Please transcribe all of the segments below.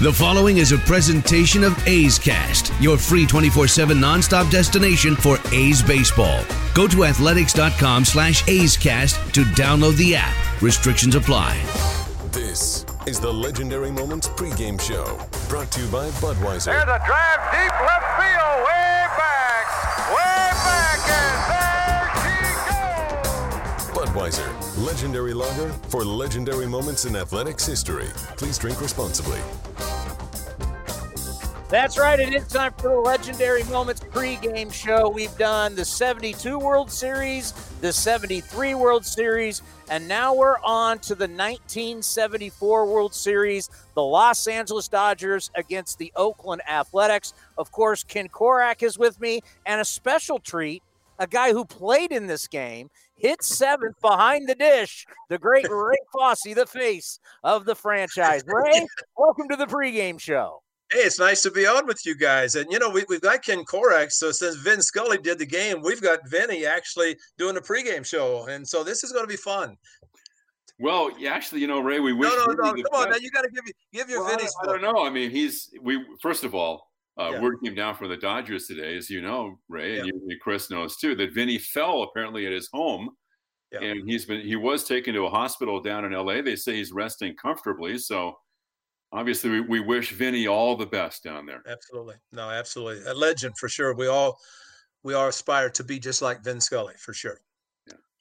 The following is a presentation of A's Cast, your free 24-7 nonstop destination for A's baseball. Go to athletics.com slash A's Cast to download the app. Restrictions apply. This is the Legendary Moments pregame show, brought to you by Budweiser. There's a drive deep left field, way back, way back, and there she goes. Budweiser, legendary lager for legendary moments in athletics history. Please drink responsibly. That's right. It is time for the Legendary Moments pregame show. We've done the 72 World Series, the 73 World Series, and now we're on to the 1974 World Series, the Los Angeles Dodgers against the Oakland Athletics. Of course, Ken Korach is with me, and a special treat, a guy who played in this game, hit seventh behind the dish, the great Ray Fosse, the face of the franchise. Ray, welcome to the pregame show. Hey, it's nice to be on with you guys. And, you know, we, we've got Ken Korach. So since Vin Scully did the game, we've got Vinny actually doing the pregame show. And so this is going to be fun. Well, yeah, actually, you know, Ray, we wish. No, no, Vinny no. the Come on, best. now you got to give give your Well, Vinny. I, I don't know. I mean, he's we first of all, uh, Yeah. word came down from the Dodgers today, as you know, Ray, and you, Chris knows too, that Vinny fell apparently at his home, Yeah. and he's been he was taken to a hospital down in L.A. They say he's resting comfortably. So obviously, we, we wish Vinny all the best down there. Absolutely. No, absolutely. A legend for sure. We all we all aspire to be just like Vin Scully for sure.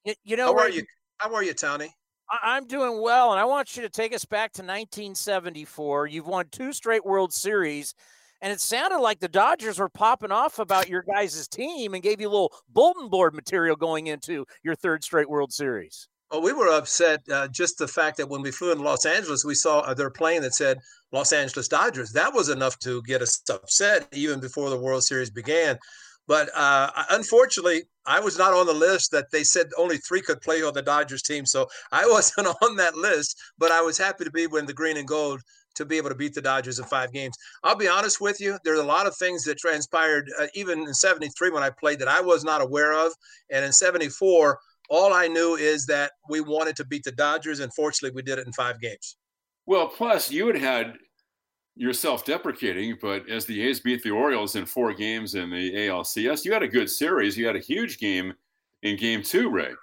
You, you know, How are you? How are you, Tony? I'm doing well, and I want you to take us back to 1974. You've won two straight World Series, and it sounded like the Dodgers were popping off about your guys' team and gave you a little bulletin board material going into your third straight World Series. Well, we were upset uh, just the fact that when we flew in Los Angeles, we saw their plane that said Los Angeles Dodgers. That was enough to get us upset even before the World Series began. But uh, unfortunately, I was not on the list that they said only three could play on the Dodgers team. So I wasn't on that list, but I was happy to be in the green and gold to be able to beat the Dodgers in five games. I'll be honest with you, there's a lot of things that transpired uh, even in 73 when I played that I was not aware of. And in 74, all I knew is that we wanted to beat the Dodgers, and fortunately, we did it in five games. Well, plus you had had you're self-deprecating, but as the A's beat the Orioles in four games in the ALCS, you had a good series. You had a huge game in Game Two, Ray.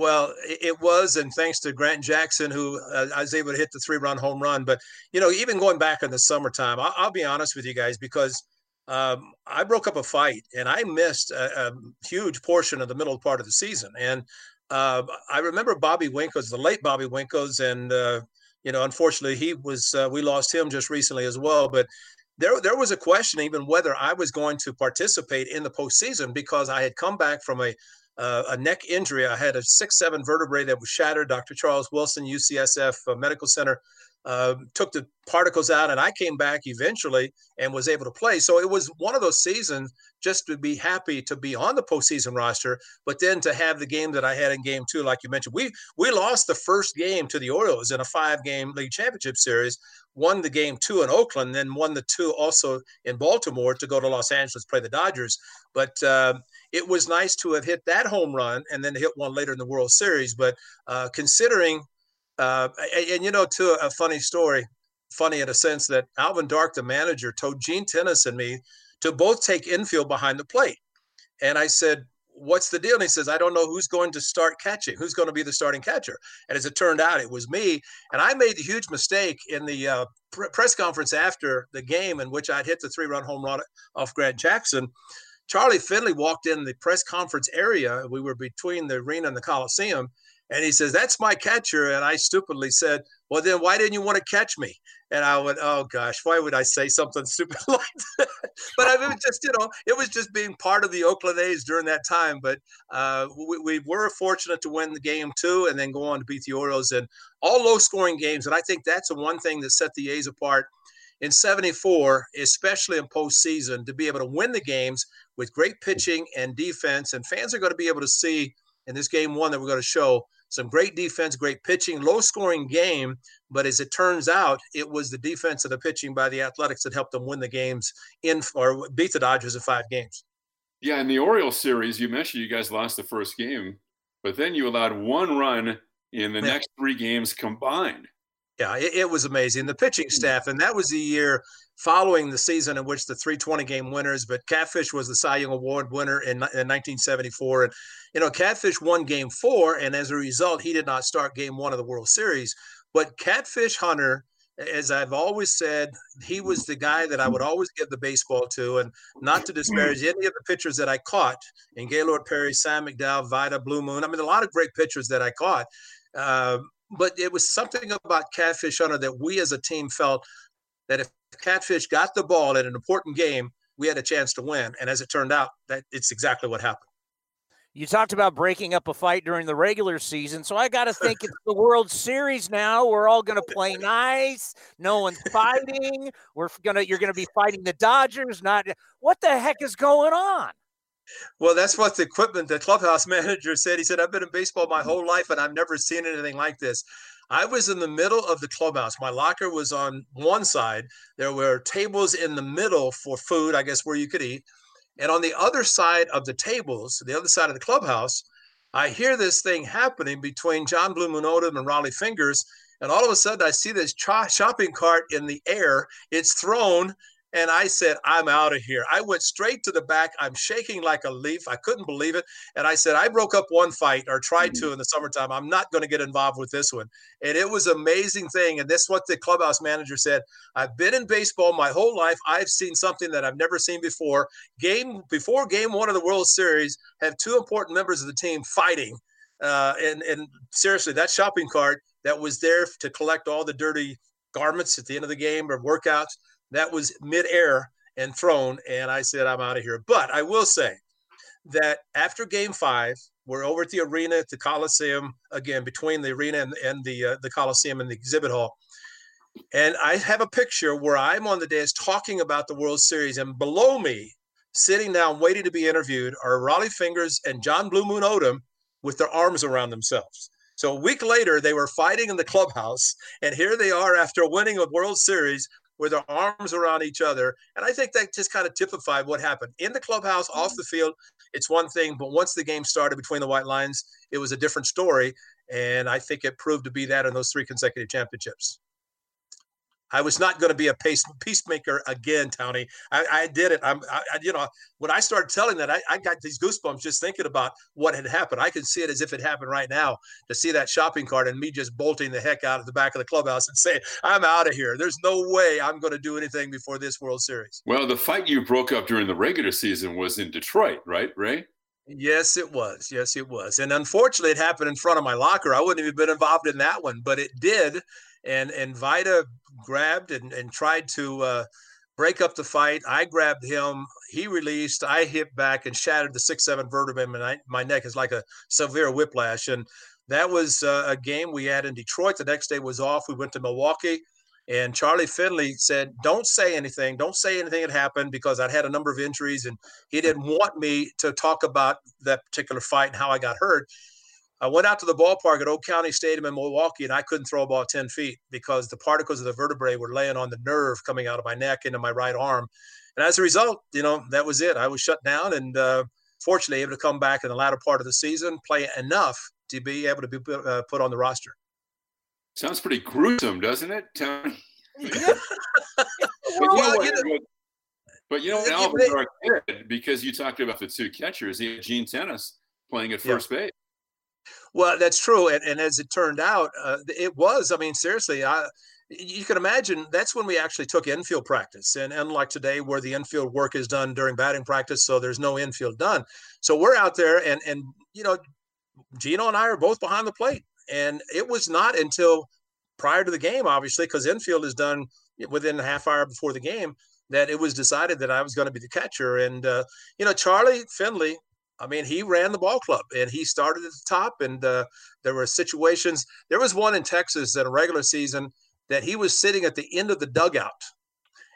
Well, it was, and thanks to Grant Jackson, who uh, I was able to hit the three-run home run. But you know, even going back in the summertime, I'll, I'll be honest with you guys because um, I broke up a fight and I missed a, a huge portion of the middle part of the season. And uh, I remember Bobby Winkles, the late Bobby Winkles, and uh, you know, unfortunately, he was uh, we lost him just recently as well. But there, there was a question even whether I was going to participate in the postseason because I had come back from a uh, a neck injury. I had a six seven vertebrae that was shattered. Dr. Charles Wilson, UCSF uh, Medical Center, uh, took the particles out, and I came back eventually and was able to play. So it was one of those seasons just to be happy to be on the postseason roster, but then to have the game that I had in Game Two, like you mentioned, we we lost the first game to the Orioles in a five game league championship series. Won the game two in Oakland, then won the two also in Baltimore to go to Los Angeles play the Dodgers. But uh, it was nice to have hit that home run and then hit one later in the World Series. But uh, considering, uh, and, and, you know, to a funny story, funny in a sense that Alvin Dark, the manager, told Gene Tenace and me to both take infield behind the plate. And I said, What's the deal? And he says, I don't know who's going to start catching, who's going to be the starting catcher. And as it turned out, it was me. And I made the huge mistake in the uh, pr- press conference after the game, in which I'd hit the three run home run off Grant Jackson. Charlie Finley walked in the press conference area. We were between the arena and the Coliseum. And he says, That's my catcher. And I stupidly said, Well, then why didn't you want to catch me? And I went, Oh gosh, why would I say something stupid like that? but I mean, just, you know, it was just being part of the Oakland A's during that time. But uh, we, we were fortunate to win the game two and then go on to beat the Orioles in all low scoring games. And I think that's the one thing that set the A's apart in 74, especially in postseason, to be able to win the games with great pitching and defense. And fans are going to be able to see in this game one that we're going to show some great defense, great pitching, low scoring game. But as it turns out, it was the defense and the pitching by the Athletics that helped them win the games in or beat the Dodgers in five games. Yeah, in the Orioles series, you mentioned you guys lost the first game, but then you allowed one run in the Yeah. next three games combined. Yeah, it, it, was amazing. The pitching mm. staff, and that was the year following the season in which the 320 game winners, but Catfish was the Cy Young Award winner in, in 1974. And, you know, Catfish won game four, and as a result, he did not start game one of the World Series. But Catfish Hunter, as I've always said, he was the guy that I would always give the baseball to, and not to disparage any of the pitchers that I caught in Gaylord Perry, Sam McDowell, Vida, Blue Moon. I mean, a lot of great pitchers that I caught. Uh, but it was something about Catfish Hunter that we as a team felt that if Catfish got the ball at an important game, we had a chance to win. And as it turned out, that it's exactly what happened. You talked about breaking up a fight during the regular season, so I got to think it's the World Series now. We're all going to play nice. No one's fighting. We're gonna you're going to be fighting the Dodgers. Not what the heck is going on? Well, that's what the equipment, the clubhouse manager said. He said, I've been in baseball my whole life and I've never seen anything like this. I was in the middle of the clubhouse. My locker was on one side. There were tables in the middle for food, I guess, where you could eat. And on the other side of the tables, the other side of the clubhouse, I hear this thing happening between John Blue Moon Odom and Rollie Fingers. And all of a sudden, I see this shopping cart in the air. It's thrown and I said, I'm out of here. I went straight to the back. I'm shaking like a leaf. I couldn't believe it. And I said, I broke up one fight or tried to mm. in the summertime. I'm not going to get involved with this one. And it was amazing thing. And this is what the clubhouse manager said. I've been in baseball my whole life. I've seen something that I've never seen before. Game before game one of the World Series, have two important members of the team fighting. Uh, and, and seriously, that shopping cart that was there to collect all the dirty garments at the end of the game or workouts that was midair and thrown. And I said, I'm out of here. But I will say that after game five, we're over at the arena at the Coliseum again, between the arena and, and the, uh, the Coliseum and the exhibit hall. And I have a picture where I'm on the dais talking about the World Series, and below me, sitting down waiting to be interviewed, are Rollie Fingers and John Blue Moon Odom with their arms around themselves. So a week later, they were fighting in the clubhouse, and here they are after winning a World Series with their arms around each other. And I think that just kind of typified what happened in the clubhouse, off mm-hmm. the field. It's one thing, but once the game started between the White Lines, it was a different story. And I think it proved to be that in those three consecutive championships. I was not going to be a pace, peacemaker again, Tony. I, I did it. I'm, I, you know, when I started telling that, I, I, got these goosebumps just thinking about what had happened. I could see it as if it happened right now to see that shopping cart and me just bolting the heck out of the back of the clubhouse and saying, I'm out of here. There's no way I'm going to do anything before this World Series. Well, the fight you broke up during the regular season was in Detroit, right, Ray? Yes, it was. Yes, it was. And unfortunately, it happened in front of my locker. I wouldn't have been involved in that one, but it did and and Vida grabbed and, and tried to uh, break up the fight. I grabbed him. He released. I hit back and shattered the six seven vertebrae in my, my neck. is like a severe whiplash. And that was uh, a game we had in Detroit. The next day was off. We went to Milwaukee. And Charlie Finley said, Don't say anything. Don't say anything had happened because I'd had a number of injuries and he didn't want me to talk about that particular fight and how I got hurt. I went out to the ballpark at Oak County Stadium in Milwaukee, and I couldn't throw a ball 10 feet because the particles of the vertebrae were laying on the nerve coming out of my neck into my right arm. And as a result, you know, that was it. I was shut down and uh, fortunately able to come back in the latter part of the season, play enough to be able to be uh, put on the roster. Sounds pretty gruesome, doesn't it, Tony? well, you know, but you know, Alvin did because you talked about the two catchers. He had Gene Tenace playing at first yeah. base. Well, that's true, and, and as it turned out, uh, it was. I mean, seriously, I, you can imagine that's when we actually took infield practice, and unlike today, where the infield work is done during batting practice, so there's no infield done. So we're out there, and and you know, Gino and I are both behind the plate, and it was not until prior to the game, obviously, because infield is done within a half hour before the game, that it was decided that I was going to be the catcher. And uh, you know, Charlie Finley I mean, he ran the ball club and he started at the top. And uh, there were situations. There was one in Texas in a regular season that he was sitting at the end of the dugout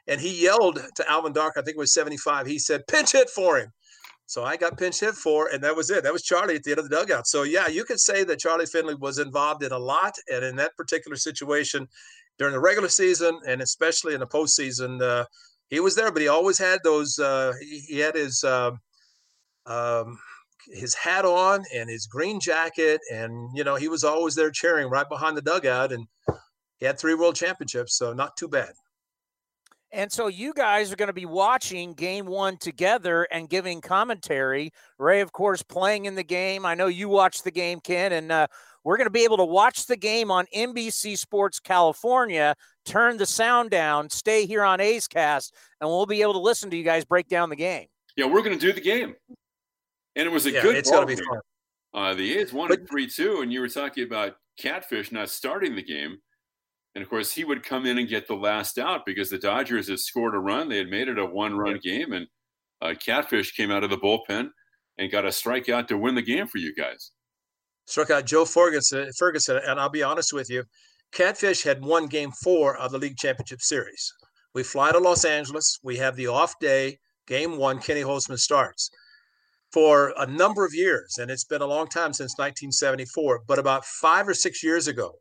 and he yelled to Alvin Dark, I think it was 75. He said, pinch hit for him. So I got pinch hit for, and that was it. That was Charlie at the end of the dugout. So yeah, you could say that Charlie Finley was involved in a lot, and in that particular situation, during the regular season and especially in the postseason, uh, he was there. But he always had those. Uh, he, he, had his uh, um, his hat on and his green jacket, and you know he was always there cheering right behind the dugout. And he had three world championships, so not too bad. And so you guys are going to be watching game one together and giving commentary. Ray, of course, playing in the game. I know you watched the game, Ken, and uh, we're going to be able to watch the game on NBC Sports California. Turn the sound down, stay here on A's Cast, and we'll be able to listen to you guys break down the game. Yeah, we're going to do the game, and it was a Yeah, good. it's going to be fun. Uh, the A's won But- three two, and you were talking about Catfish not starting the game, and of course he would come in and get the last out because the Dodgers had scored a run. They had made it a one run game, and uh, Catfish came out of the bullpen and got a strikeout to win the game for you guys. Struck out Joe Ferguson, Ferguson, and I'll be honest with you, Catfish had won Game Four of the League Championship Series. We fly to Los Angeles. We have the off day. Game One, Kenny Holtzman starts for a number of years, and it's been a long time since 1974. But about five or six years ago,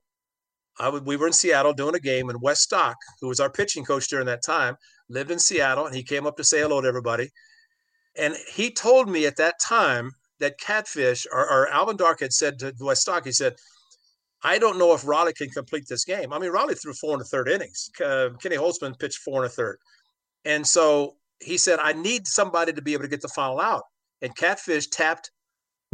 we were in Seattle doing a game, and Wes Stock, who was our pitching coach during that time, lived in Seattle, and he came up to say hello to everybody. And he told me at that time that Catfish or, or Alvin Dark had said to Wes Stock, he said, I don't know if Rollie can complete this game. I mean, Rollie threw four and a third innings. Uh, Kenny Holtzman pitched four and a third. And so he said, I need somebody to be able to get the final out. And Catfish tapped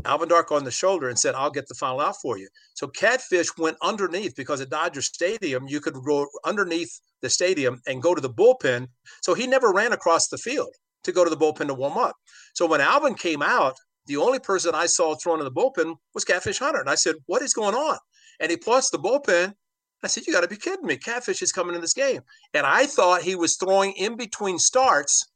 Alvin Dark on the shoulder and said, I'll get the final out for you. So Catfish went underneath because at Dodger Stadium, you could go underneath the stadium and go to the bullpen. So he never ran across the field to go to the bullpen to warm up. So when Alvin came out, the only person I saw thrown in the bullpen was Catfish Hunter. And I said, What is going on? And he plus the bullpen. I said, You got to be kidding me. Catfish is coming in this game. And I thought he was throwing in between starts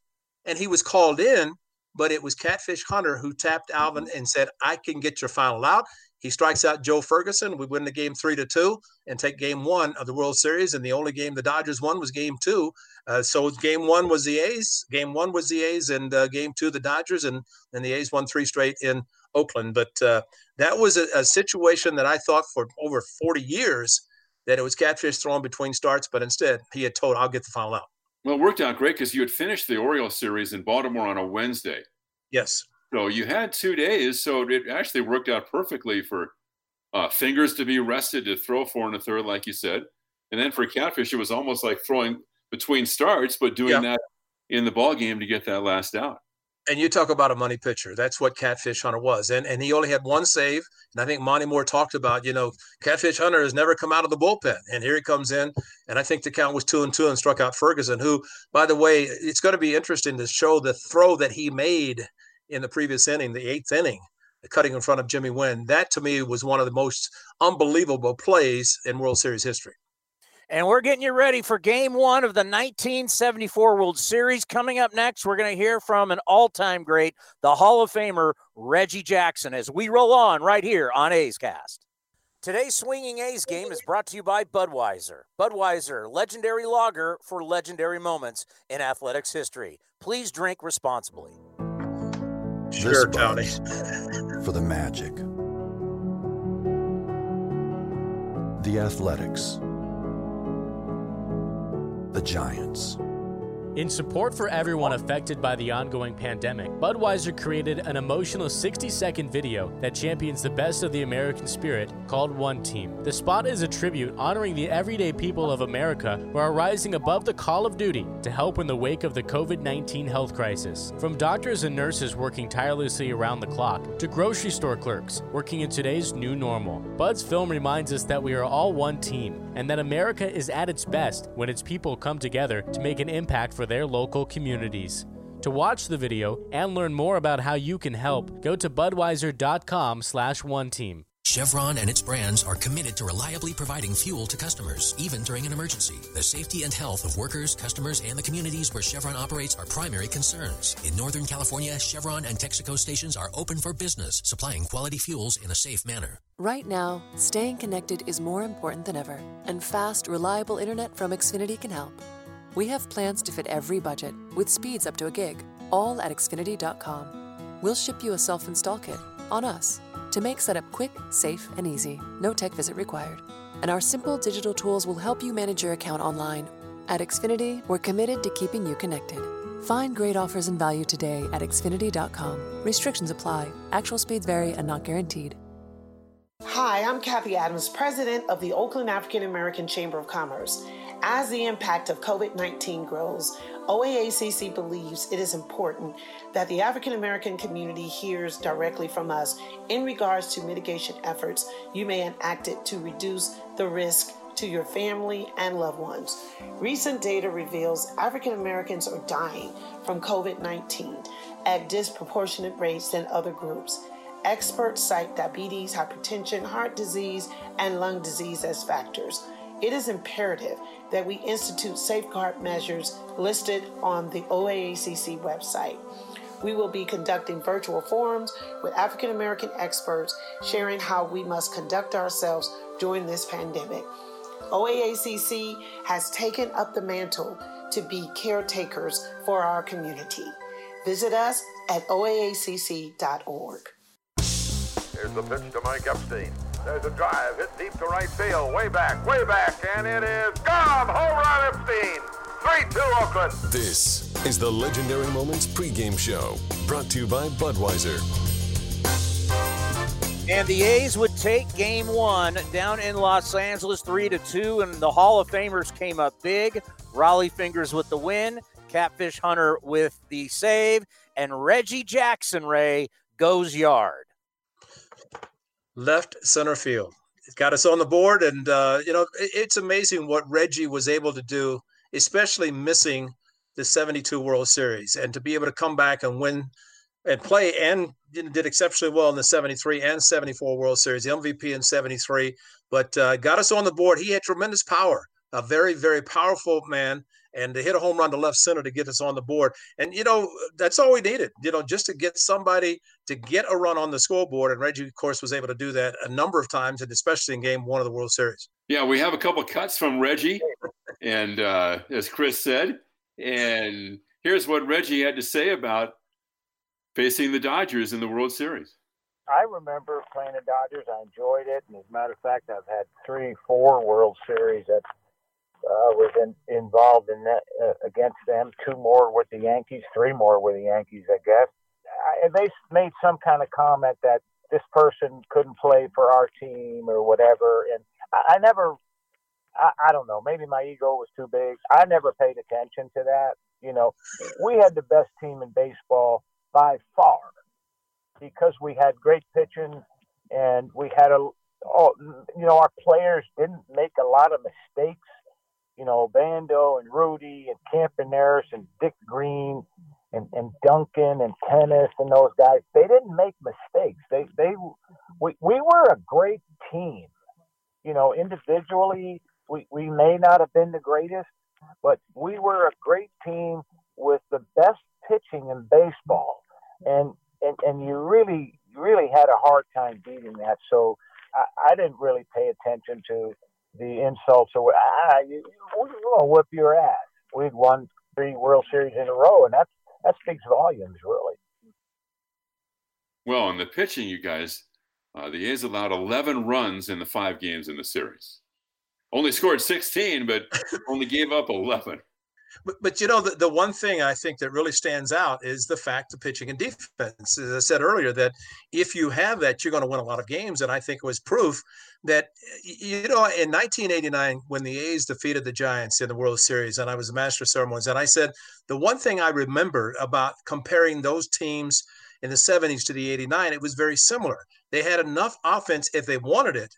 and he was called in, but it was Catfish Hunter who tapped Alvin and said, I can get your final out. He strikes out Joe Ferguson. We win the game three to two and take game one of the World Series. And the only game the Dodgers won was game two. Uh, so game one was the A's, game one was the A's, and uh, game two the Dodgers, and and the A's won three straight in Oakland. But uh, that was a, a situation that I thought for over 40 years that it was Catfish throwing between starts, but instead he had told, "I'll get the final out." Well, it worked out great because you had finished the Orioles series in Baltimore on a Wednesday. Yes, So you had two days, so it actually worked out perfectly for uh, fingers to be rested to throw four and a third, like you said, and then for catfish, it was almost like throwing between starts, but doing Yeah. that in the ball game to get that last out. And you talk about a money pitcher. That's what Catfish Hunter was, and and he only had one save. And I think Monte Moore talked about, you know, Catfish Hunter has never come out of the bullpen, and here he comes in, and I think the count was two and two, and struck out Ferguson, who, by the way, it's going to be interesting to show the throw that he made in the previous inning, the eighth inning, cutting in front of Jimmy Wynn. That to me was one of the most unbelievable plays in World Series history. And we're getting you ready for game one of the 1974 World Series. Coming up next, we're going to hear from an all time great, the Hall of Famer, Reggie Jackson, as we roll on right here on A's Cast. Today's Swinging A's game is brought to you by Budweiser. Budweiser, legendary lager for legendary moments in athletics history. Please drink responsibly. Sure, Tony. for the magic. The Athletics. The Giants. In support for everyone affected by the ongoing pandemic, Budweiser created an emotional 60 second video that champions the best of the American spirit called One Team. The spot is a tribute honoring the everyday people of America who are rising above the call of duty to help in the wake of the COVID 19 health crisis. From doctors and nurses working tirelessly around the clock to grocery store clerks working in today's new normal, Bud's film reminds us that we are all one team and that America is at its best when its people come together to make an impact for their local communities. To watch the video and learn more about how you can help, go to budweiser.com slash one team. Chevron and its brands are committed to reliably providing fuel to customers, even during an emergency. The safety and health of workers, customers, and the communities where Chevron operates are primary concerns. In Northern California, Chevron and Texaco stations are open for business, supplying quality fuels in a safe manner. Right now, staying connected is more important than ever, and fast, reliable internet from Xfinity can help. We have plans to fit every budget, with speeds up to a gig, all at Xfinity.com. We'll ship you a self install kit on us to make setup quick, safe, and easy. No tech visit required. And our simple digital tools will help you manage your account online. At Xfinity, we're committed to keeping you connected. Find great offers and value today at Xfinity.com. Restrictions apply, actual speeds vary and not guaranteed. Hi, I'm Kathy Adams, president of the Oakland African American Chamber of Commerce. As the impact of COVID 19 grows, OAACC believes it is important that the African American community hears directly from us in regards to mitigation efforts you may enact it to reduce the risk to your family and loved ones. Recent data reveals African Americans are dying from COVID 19 at disproportionate rates than other groups. Experts cite diabetes, hypertension, heart disease, and lung disease as factors. It is imperative that we institute safeguard measures listed on the OAACC website. We will be conducting virtual forums with African American experts sharing how we must conduct ourselves during this pandemic. OAACC has taken up the mantle to be caretakers for our community. Visit us at oaacc.org. Here's the pitch to Mike Epstein. There's a drive hit deep to right field, way back, way back, and it is gone. Home run, Epstein. 3-2 Oakland. This is the Legendary Moments pregame show, brought to you by Budweiser. And the A's would take game one down in Los Angeles, three to two, and the Hall of Famers came up big. Raleigh Fingers with the win, Catfish Hunter with the save, and Reggie Jackson Ray goes yard. Left center field. It got us on the board, and uh, you know it, it's amazing what Reggie was able to do, especially missing the '72 World Series, and to be able to come back and win and play and did exceptionally well in the 73 and 74 World Series, the MVP in 73, but uh, got us on the board. He had tremendous power, a very, very powerful man, and to hit a home run to left center to get us on the board. And, you know, that's all we needed, you know, just to get somebody to get a run on the scoreboard. And Reggie, of course, was able to do that a number of times, and especially in game one of the World Series. Yeah, we have a couple cuts from Reggie, and uh, as Chris said, and here's what Reggie had to say about facing the Dodgers in the World Series? I remember playing the Dodgers. I enjoyed it, and as a matter of fact, I've had three, four World Series that uh, was in, involved in that uh, against them. Two more with the Yankees, three more with the Yankees, I guess. I, they made some kind of comment that this person couldn't play for our team or whatever, and I, I never. I, I don't know. Maybe my ego was too big. I never paid attention to that. You know, we had the best team in baseball by far because we had great pitching and we had a oh, you know our players didn't make a lot of mistakes you know Bando and Rudy and Campaneris and Dick Green and, and Duncan and Tenace and those guys they didn't make mistakes. They they we, we were a great team. You know individually we, we may not have been the greatest but we were a great team with the best pitching in baseball. And and and you really really had a hard time beating that. So I, I didn't really pay attention to the insults or ah, you, we're gonna whip your ass. We'd won three World Series in a row, and that's that speaks volumes, really. Well, in the pitching, you guys, uh, the A's allowed 11 runs in the five games in the series. Only scored 16, but only gave up 11. But, but you know, the, the one thing I think that really stands out is the fact of pitching and defense. As I said earlier, that if you have that, you're going to win a lot of games. And I think it was proof that, you know, in 1989, when the A's defeated the Giants in the World Series, and I was the master of ceremonies, and I said, the one thing I remember about comparing those teams in the 70s to the 89, it was very similar. They had enough offense if they wanted it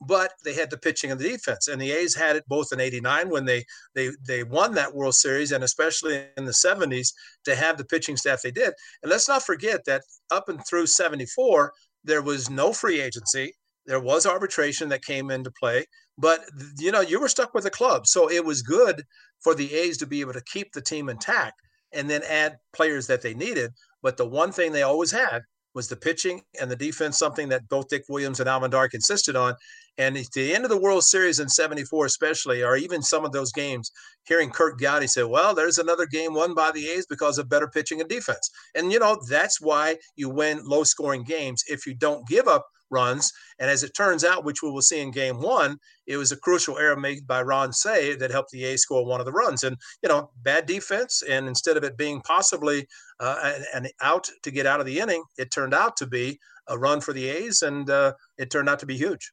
but they had the pitching and the defense. And the A's had it both in '89 when they they they won that World Series, and especially in the '70s to have the pitching staff they did. And let's not forget that up and through '74, there was no free agency. There was arbitration that came into play, but you know you were stuck with the club, so it was good for the A's to be able to keep the team intact and then add players that they needed. But the one thing they always had was the pitching and the defense, something that both Dick Williams and Alvin Dark insisted on. And at the end of the World Series in 74, especially, or even some of those games, hearing Curt Gowdy say, well, there's another game won by the A's because of better pitching and defense. And, you know, that's why you win low scoring games. If you don't give up runs. And as it turns out, which we will see in game one, it was a crucial error made by Ron Cey that helped the A's score one of the runs. And, you know, bad defense. And instead of it being possibly uh, an, an, out to get out of the inning, it turned out to be a run for the A's. And uh, it turned out to be huge.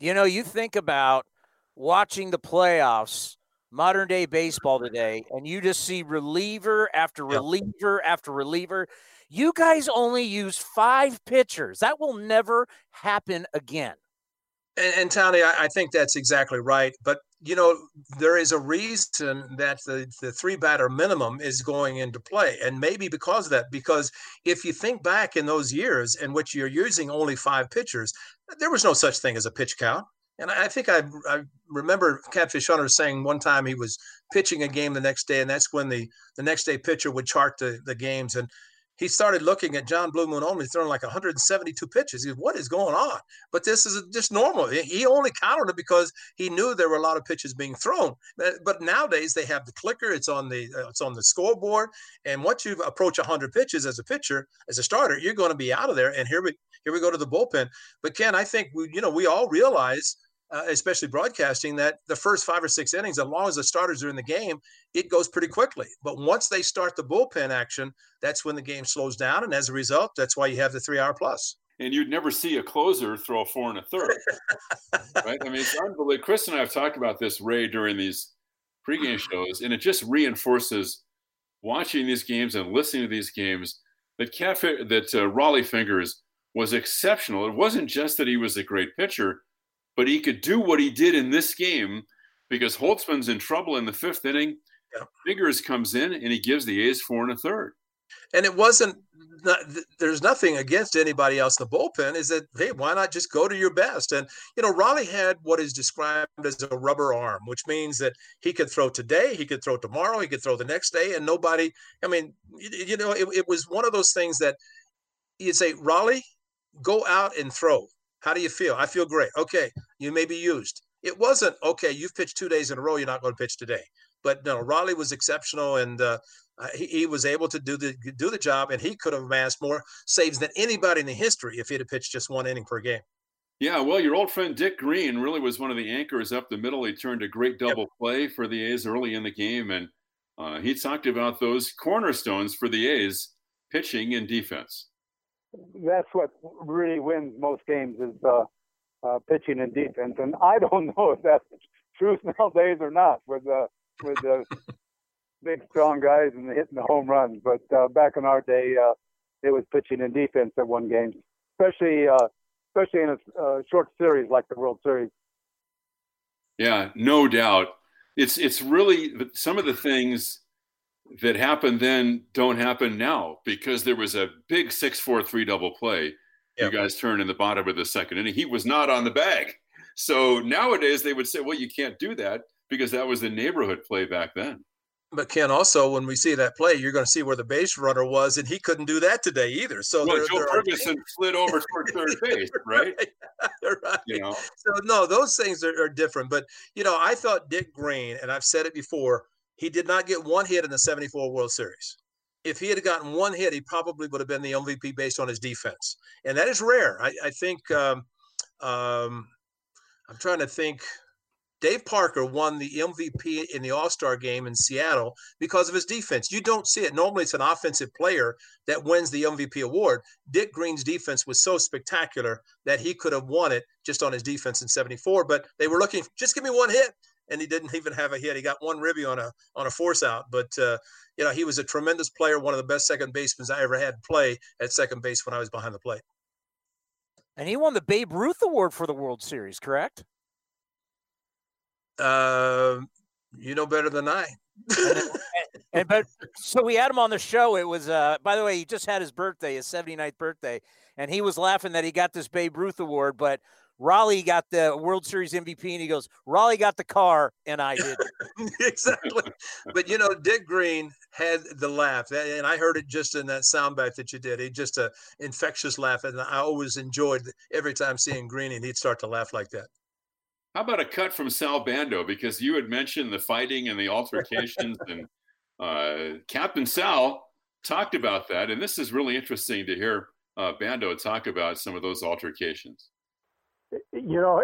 You know, you think about watching the playoffs modern day baseball today, and you just see reliever after reliever after reliever. You guys only use five pitchers. That will never happen again. And, and Tony, I, I, think that's exactly right. But you know, there is a reason that the, the three batter minimum is going into play. And maybe because of that, because if you think back in those years in which you're using only five pitchers, there was no such thing as a pitch count. And I think I, I remember Catfish Hunter saying one time he was pitching a game the next day, and that's when the, the next day pitcher would chart the, the games. And he started looking at John Blue Moon only throwing like 172 pitches. He said, What is going on? But this is just normal. He only counted it because he knew there were a lot of pitches being thrown. But nowadays they have the clicker, it's on the uh, it's on the scoreboard. And once you approach 100 pitches as a pitcher, as a starter, you're going to be out of there. And here we here we go to the bullpen. But Ken, I think we, you know, we all realize uh, especially broadcasting, that the first five or six innings, as long as the starters are in the game, it goes pretty quickly. But once they start the bullpen action, that's when the game slows down. And as a result, that's why you have the three hour plus. And you'd never see a closer throw a four and a third. right? I mean, it's unbelievable. Chris and I have talked about this, Ray, during these pregame shows, and it just reinforces watching these games and listening to these games that Cat, that uh, Rollie Fingers was exceptional. It wasn't just that he was a great pitcher but he could do what he did in this game because Holtzman's in trouble in the fifth inning. Yeah. Comes in and he gives the A's four and a third. And it wasn't. Not, there's nothing against anybody else in the bullpen. Is that hey, why not just go to your best? And you know, Rollie had what is described as a rubber arm, which means that he could throw today, he could throw tomorrow, he could throw the next day, and nobody. I mean, you, you know, it, it was one of those things that you'd say, Rollie, go out and throw. How do you feel? I feel great. Okay, you may be used. It wasn't okay. You've pitched two days in a row. You're not going to pitch today. But no, Rollie was exceptional, and uh, he, he, was able to do the do the job, and he could have amassed more saves than anybody in the history if he'd have pitched just one inning per game. Yeah, well, your old friend Dick Green really was one of the anchors up the middle. He turned a great double yep. play for the A's early in the game, and uh, he talked about those cornerstones for the A's pitching and defense that's what really wins most games is uh, uh, pitching and defense. And I don't know if that's true nowadays or not with uh, with the big strong guys and hitting the home runs. But uh, back in our day, uh, it was pitching and defense that won games, especially uh, especially in a uh, short series like the World Series. Yeah, no doubt. It's it's really some of the things that happened then don't happen now because there was a big six four three double play. Yep. You guys turned in the bottom of the second inning. He was not on the bag. So nowadays they would say, well, you can't do that because that was the neighborhood play back then. But Ken, also when we see that play, you're going to see where the base runner was, and he couldn't do that today either. So well, Joe Ferguson slid over toward third base, right? right. You know. So no, those things are, are different. But you know, I thought Dick Green, and I've said it before, he did not get one hit in the 74 World Series. If he had gotten one hit, he probably would have been the MVP based on his defense. And that is rare. I, I think, um, um, I'm trying to think. Dave Parker won the MVP in the All Star game in Seattle because of his defense. You don't see it. Normally, it's an offensive player that wins the MVP award. Dick Green's defense was so spectacular that he could have won it just on his defense in 74. But they were looking, just give me one hit and he didn't even have a hit. He got one ribby on a on a force out, but uh, you know he was a tremendous player, one of the best second basemen I ever had play at second base when I was behind the plate. And he won the Babe Ruth Award for the World Series, correct? Uh, you know better than I. and, and, but so we had him on the show. It was uh by the way, he just had his birthday, his 79th birthday, and he was laughing that he got this Babe Ruth award, but Rollie got the World Series MVP, and he goes, Rollie got the car, and I did. exactly. but you know, Dick Green had the laugh, and I heard it just in that soundbite that you did. He just a infectious laugh, and I always enjoyed every time seeing Green, and he'd start to laugh like that. How about a cut from Sal Bando? Because you had mentioned the fighting and the altercations, and uh, Captain Sal talked about that, and this is really interesting to hear uh, Bando talk about some of those altercations. You know,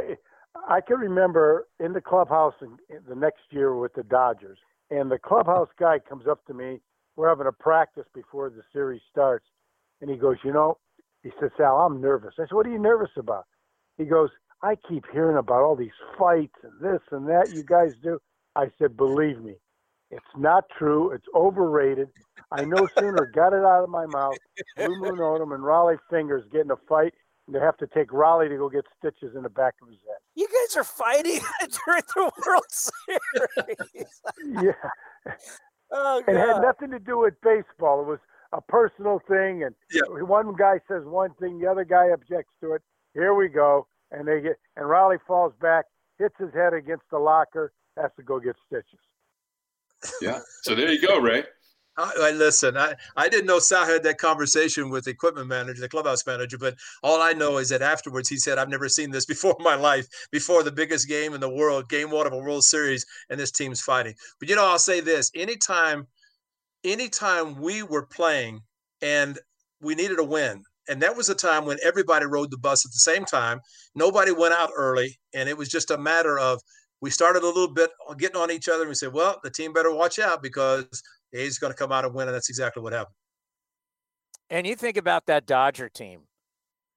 I can remember in the clubhouse in, the next year with the Dodgers, and the clubhouse guy comes up to me. We're having a practice before the series starts, and he goes, "You know," he says, "Sal, I'm nervous." I said, "What are you nervous about?" He goes, "I keep hearing about all these fights and this and that you guys do." I said, "Believe me, it's not true. It's overrated. I no sooner got it out of my mouth. Blue Moon Odom and Rollie Fingers getting a fight, they have to take Rollie to go get stitches in the back of his head. You guys are fighting during the World Series. yeah. Oh, God. It had nothing to do with baseball. It was a personal thing, and one guy says one thing, the other guy objects to it. Here we go, and they get and Rollie falls back, hits his head against the locker, has to go get stitches. Yeah. So there you go, Ray. I, I listen. I, I didn't know Sal had that conversation with the equipment manager, the clubhouse manager, but all I know is that afterwards he said, "I've never seen this before in my life. Before the biggest game in the world, Game One of a World Series, and this team's fighting." But you know, I'll say this: anytime, anytime we were playing and we needed a win, and that was a time when everybody rode the bus at the same time. Nobody went out early, and it was just a matter of we started a little bit getting on each other, and we said, "Well, the team better watch out because." The A's going to come out and win, and that's exactly what happened. And you think about that Dodger team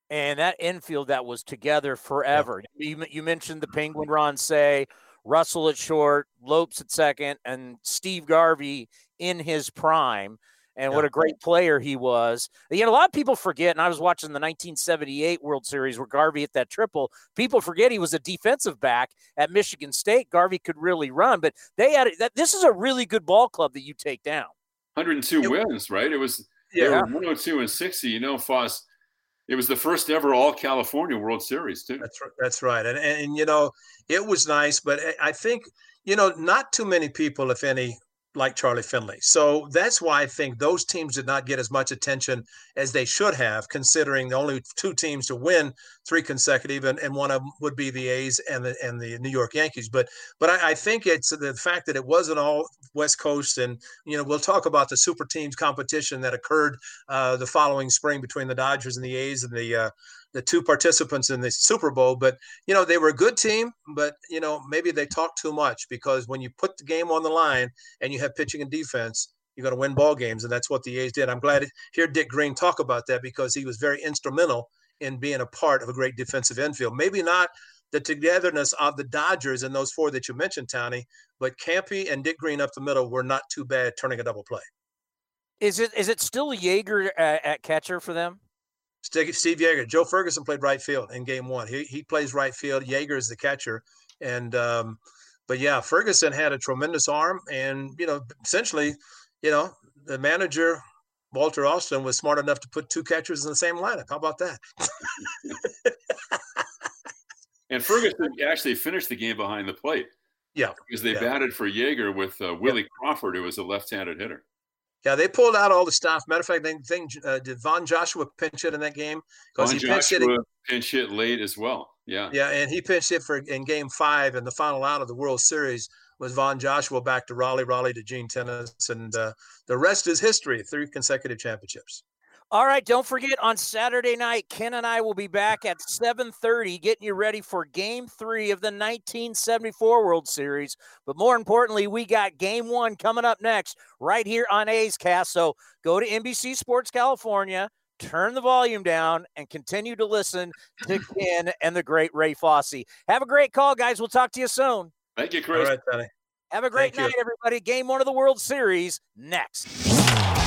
and that infield that was together forever. You, you mentioned the Penguin Ron Cey, Russell at short, Lopes at second, and Steve Garvey in his prime. And what a great player he was. You know, a lot of people forget, and I was watching the 1978 World Series where Garvey hit that triple. People forget he was a defensive back at Michigan State. Garvey could really run, but they had that. This is a really good ball club that you take down. 102 wins, right? It was they Yeah. were 102 and 60. You know, Foss, it was the first ever All California World Series too. That's right. That's right. And, and and, you know, it was nice, but I- I think you know, not too many people, if any, like Charlie Finley. So that's why I think those teams did not get as much attention as they should have, considering the only two teams to win three consecutive, and, and one of them would be the A's and the and the New York Yankees. But but I, I think it's the fact that it wasn't all West Coast, and you know we'll talk about the super teams competition that occurred uh, the following spring between the Dodgers and the A's and the uh, the two participants in the Super Bowl. But you know they were a good team, but you know maybe they talked too much because when you put the game on the line and you have pitching and defense, you're going to win ball games, and that's what the A's did. I'm glad to hear Dick Green talk about that because he was very instrumental in being a part of a great defensive infield. Maybe not the togetherness of the Dodgers and those four that you mentioned, Townie, but Campy and Dick Green up the middle were not too bad turning a double play. Is it is it still Yeager at, uh, at catcher for them? Steve Yeager, Joe Ferguson played right field in game one. He, he plays right field. Yeager is the catcher. And, um, but yeah, Ferguson had a tremendous arm. And, you know, essentially, you know, the manager, Walter Alston, was smart enough to put two catchers in the same lineup. How about that? And Ferguson actually finished the game behind the plate. Yeah. Because they yeah. batted for Yeager with uh, Willie Crawford, who was a left handed hitter. Yeah, they pulled out all the stuff. Matter of fact, they think uh, did Von Joshua pinch hit in that game because Von he pinched Joshua it. pinch hit late as well. Yeah. Yeah, and he pinched hit for in Game Five, and the final out of the World Series was Von Joshua back to Rollie, Rollie to Gene Tenace, and uh, the rest is history. Three consecutive championships. All right, don't forget on Saturday night, Ken and I will be back at 7:30 getting you ready for game 3 of the 1974 World Series. But more importantly, we got game 1 coming up next right here on A's Cast. So, go to NBC Sports California, turn the volume down and continue to listen to Ken and the great Ray Fosse. Have a great call guys. We'll talk to you soon. Thank you, Chris. All right, Tony. Have a great Thank you. night everybody. Game 1 of the World Series next.